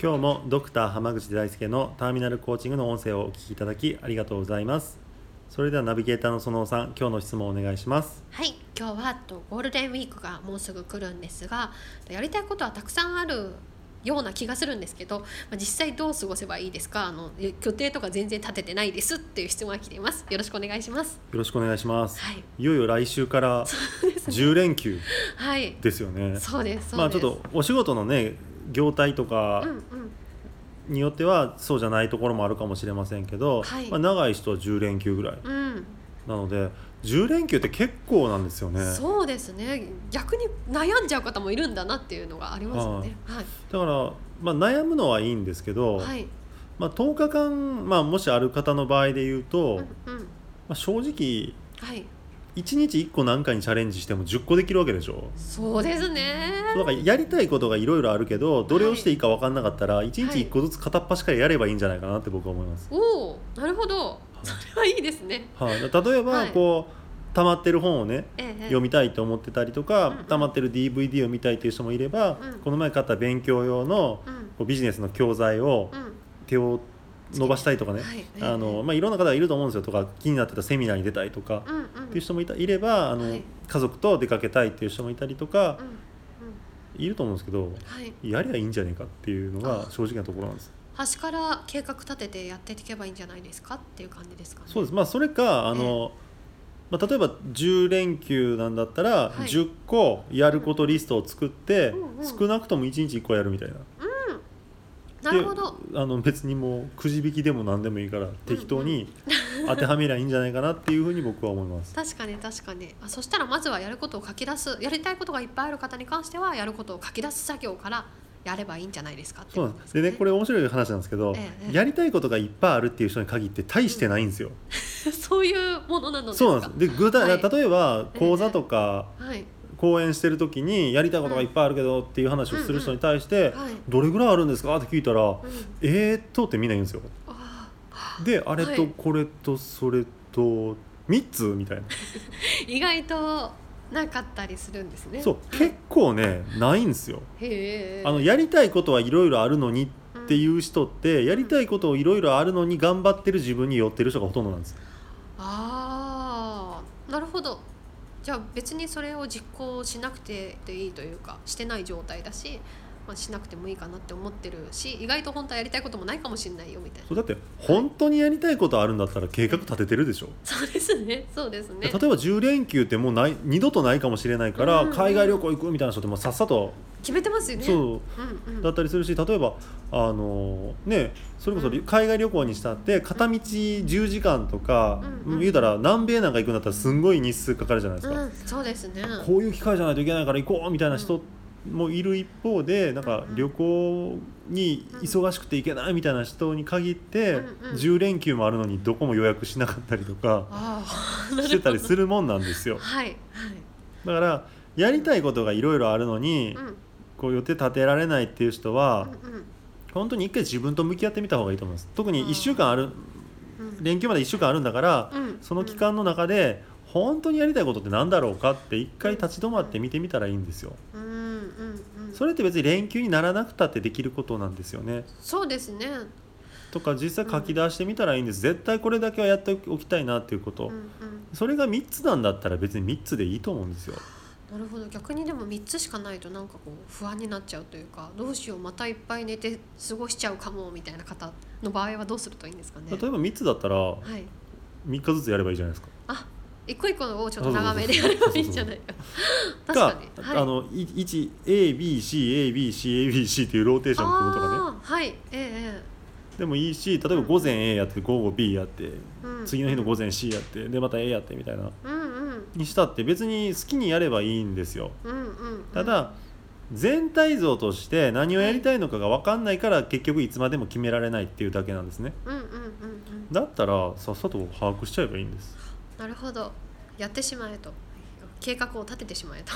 今日もドクター濱口大輔のターミナルコーチングの音声をお聞きいただきありがとうございます。それではナビゲーターの園尾さん今日の質問をお願いします。はい今日はとゴールデンウィークがもうすぐ来るんですがやりたいことはたくさんあるような気がするんですけど、まあ、実際どう過ごせばいいですか？あの予定とか全然立ててないですっていう質問が来ています。よろしくお願いします。よろしくお願いします、はい。いよいよ来週から10連休はい。ですよね。そうですそうです。まあちょっとお仕事のね業態とかによってはそうじゃないところもあるかもしれませんけど、はい。まあ、長い人は10連休ぐらい。うん。なので10連休って結構なんですよね。そうですね。逆に悩んじゃう方もいるんだなっていうのがありますよね。はい。だから、まあ、悩むのはいいんですけど、はい。まあ、10日間、まあ、もしある方の場合で言うと、うんうん。まあ、正直はい1日1個何かにチャレンジしても10個できるわけでしょ？そうですね。そうだからやりたいことがいろいろあるけどどれをしていいか分かんなかったら1日1個ずつ片っ端からやればいいんじゃないかなって僕は思います。おおなるほど。それはいいですね。はい、例えばはい。こう溜まってる本をねええ読みたいと思ってたりとか、うん。うん溜まってる DVD を見たいという人もいれば、うん。この前買った勉強用のうん。こうビジネスの教材をうん。手を伸ばしたいとかね、はいあのまあ、いろんな方がいると思うんですよ。とか気になってたセミナーに出たいとか、うんうん。っていう人もいたいればあの、はい。家族と出かけたいっていう人もいたりとかうんうん。いると思うんですけどはい。やりゃいいんじゃねえかっていうのがあ。正直なところなんです。端から計画立ててやっていけばいいんじゃないですかっていう感じですかね。そうです。まあそれかあの、まあ、例えば10連休なんだったら、はい。10個やることリストを作って、少なくとも1日1個やるみたいな。なるほど。であの別にもうくじ引きでも何でもいいから適当に 当てはめりゃいいんじゃないかなっていうふうに僕は思います。確かに確かに。あそしたらまずはやることを書き出すやりたいことがいっぱいある方に関してはやることを書き出す作業からやればいいんじゃないですかってそうなんです。でねこれ面白い話なんですけど、ええやりたいことがいっぱいあるっていう人に限って大してないんですよ。れ そういうものなのそうなんです。で具体、はい。例えばええ。講座とかはい講演してる時にやりたいことがいっぱいあるけどっていう話をする人に対してはい「どれぐらいあるんですか?」って聞いたらうん「えーっと」ってみんな言うんですよ。あであれとはいこれとそれと3つみたいな。ー 意外となかったりするんですねそう結構ねないんですよ。あのやりたいことはいろいろあるのにっていう人ってやりたいことをいろいろあるのに頑張ってる自分に寄ってる人がほとんどなんです。ああなるほどじゃあ別にそれを実行しなくていいというかしてない状態だし、まあ、しなくてもいいかなって思ってるし意外と本当はやりたいこともないかもしれないよみたいな。そうだって本当にやりたいことあるんだったら計画立ててるでしょ。そうですね。そうですね。例えば10連休ってもうない二度とないかもしれないから、うんうん。海外旅行行くみたいな人ってもうさっさと、決めてますよね。そう。うんうん。だったりするし例えばあのねそれこそうん。海外旅行にしたって片道10時間とか、うんうん。言うたら南米なんか行くんだったらすんごい日数かかるじゃないですか、うん、そうですね。こういう機会じゃないといけないから行こうみたいな人もいる一方でなんかうん旅行に忙しくて行けないみたいな人に限ってうんうん。10連休もあるのにどこも予約しなかったりとかしてたりするもんなんですよ。はいはい。だからやりたいことがいろいろあるのにうん。こう予定立てられないっていう人は本当に一回自分と向き合ってみた方がいいと思います。特に1週間あるうん。連休まで1週間あるんだからうん。その期間の中で本当にやりたいことって何だろうかって一回立ち止まって見てみたらいいんですよそれって別に連休にならなくたってできることなんですよね。そうですね。とか実際書き出してみたらいいんです。絶対これだけはやっておきたいなっていうこと。うんうん。それが3つなんだったら別に3つでいいと思うんですよ。なるほど。逆にでも3つしかないとなんかこう不安になっちゃうというかどうしようまたいっぱい寝て過ごしちゃうかもみたいな方の場合はどうするといいんですかね。例えば3つだったらはい。3日ずつやればいいじゃないですか。あ一個一個のをちょっと長めでやればいいんじゃないか。確かに。はい。あの 1ABCABCABC っていうローテーション組むとかね。はいえでもいいし例えば午前 A やって午後 B やって次の日の午前 C やってでまた A やってみたいな。うんうん。にしたって別に好きにやればいいんですよ。うんうん。ただ全体像として何をやりたいのかが分かんないから結局いつまでも決められないっていうだけなんですね。うんうんうんうん。だったらさっさと把握しちゃえばいいんですなるほど。やってしまえと。計画を立ててしまえと。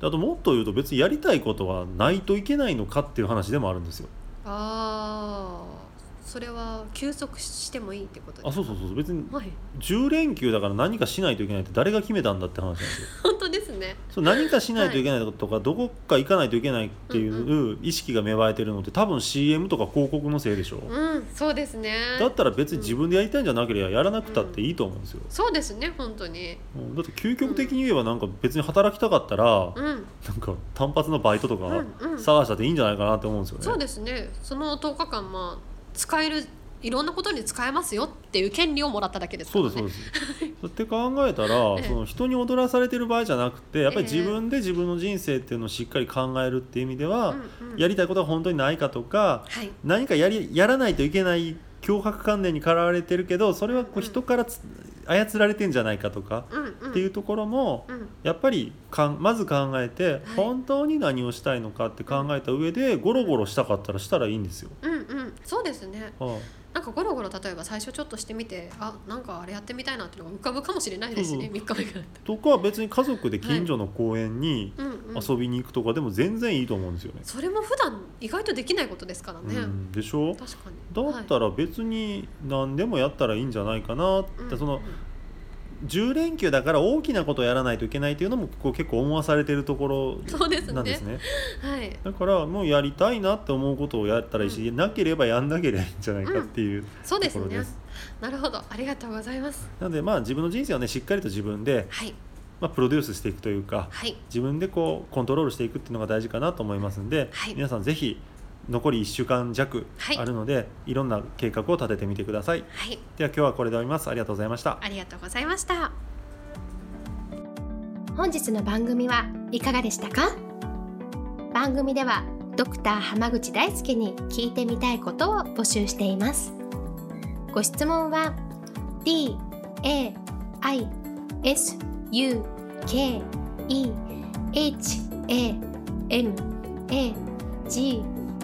あともっと言うと別にやりたいことはないといけないのかっていう話でもあるんですよ。ああそれは休息してもいいってことですあそうそうそう別にはい。10連休だから何かしないといけないって誰が決めたんだって話なんですよ。本当ですね。そう何かしないといけないとか、どこか行かないといけないっていう意識が芽生えてるのって多分 CM とか広告のせいでしょ、う。んそうですね。だったら別に自分でやりたいんじゃなければやらなくたっていいと思うんですよ、そうですね本当に。うんだって究極的に言えばなんか別に働きたかったら、うん。なんか単発のバイトとかうんうん。探したっていいんじゃないかなって思うんですよね、そうですね。その10日間まあ使えるいろんなことに使えますよっていう権利をもらっただけですからね。そうですそうです。って考えたら、ええ。その人に踊らされてる場合じゃなくてやっぱりええ。自分で自分の人生っていうのをしっかり考えるっていう意味では、うんうん。やりたいことは本当にないかとかはい。何かやりやらないといけない脅迫観念に駆られてるけどそれはこうんう人からつ操られてんじゃないかとかうんうん。っていうところもうん。やっぱりかんまず考えて本当に何をしたいのかって考えた上でゴロゴロしたかったらしたらいいんですよ。うんうんそうですね。はなんかゴロゴロ例えば最初ちょっとしてみてあなんかあれやってみたいなっていうのが浮かぶかもしれないですしねそう3日目ぐら。いとか別に家族で近所の公園にうんうん。遊びに行くとかでも全然いいと思うんですよね。それも普段意外とできないことですからね、うん、でしょ？確かに。だったら別に何でもやったらいいんじゃないかなって、はい。その10連休だから大きなことをやらないといけないっていうのもこう結構思わされてるところそうですね。なんですね。はい。だからもうやりたいなって思うことをやったらいいし、なければやんなければいいんじゃないかっていうそうですね。ところです。なるほど。ありがとうございます。なのでまあ自分の人生をねしっかりと自分で、はい。まあ、プロデュースしていくというかはい。自分でこうコントロールしていくっていうのが大事かなと思いますんで、はい。皆さんぜひ残り1週間弱はいあるので、い、ろんな計画を立ててみてください。はいでは今日はこれで終わります。ありがとうございました。ありがとうございました本日の番組はいかがでしたか？番組ではドクター濱口大輔に聞いてみたいことを募集していますご質問は d a i s u k e h a m a g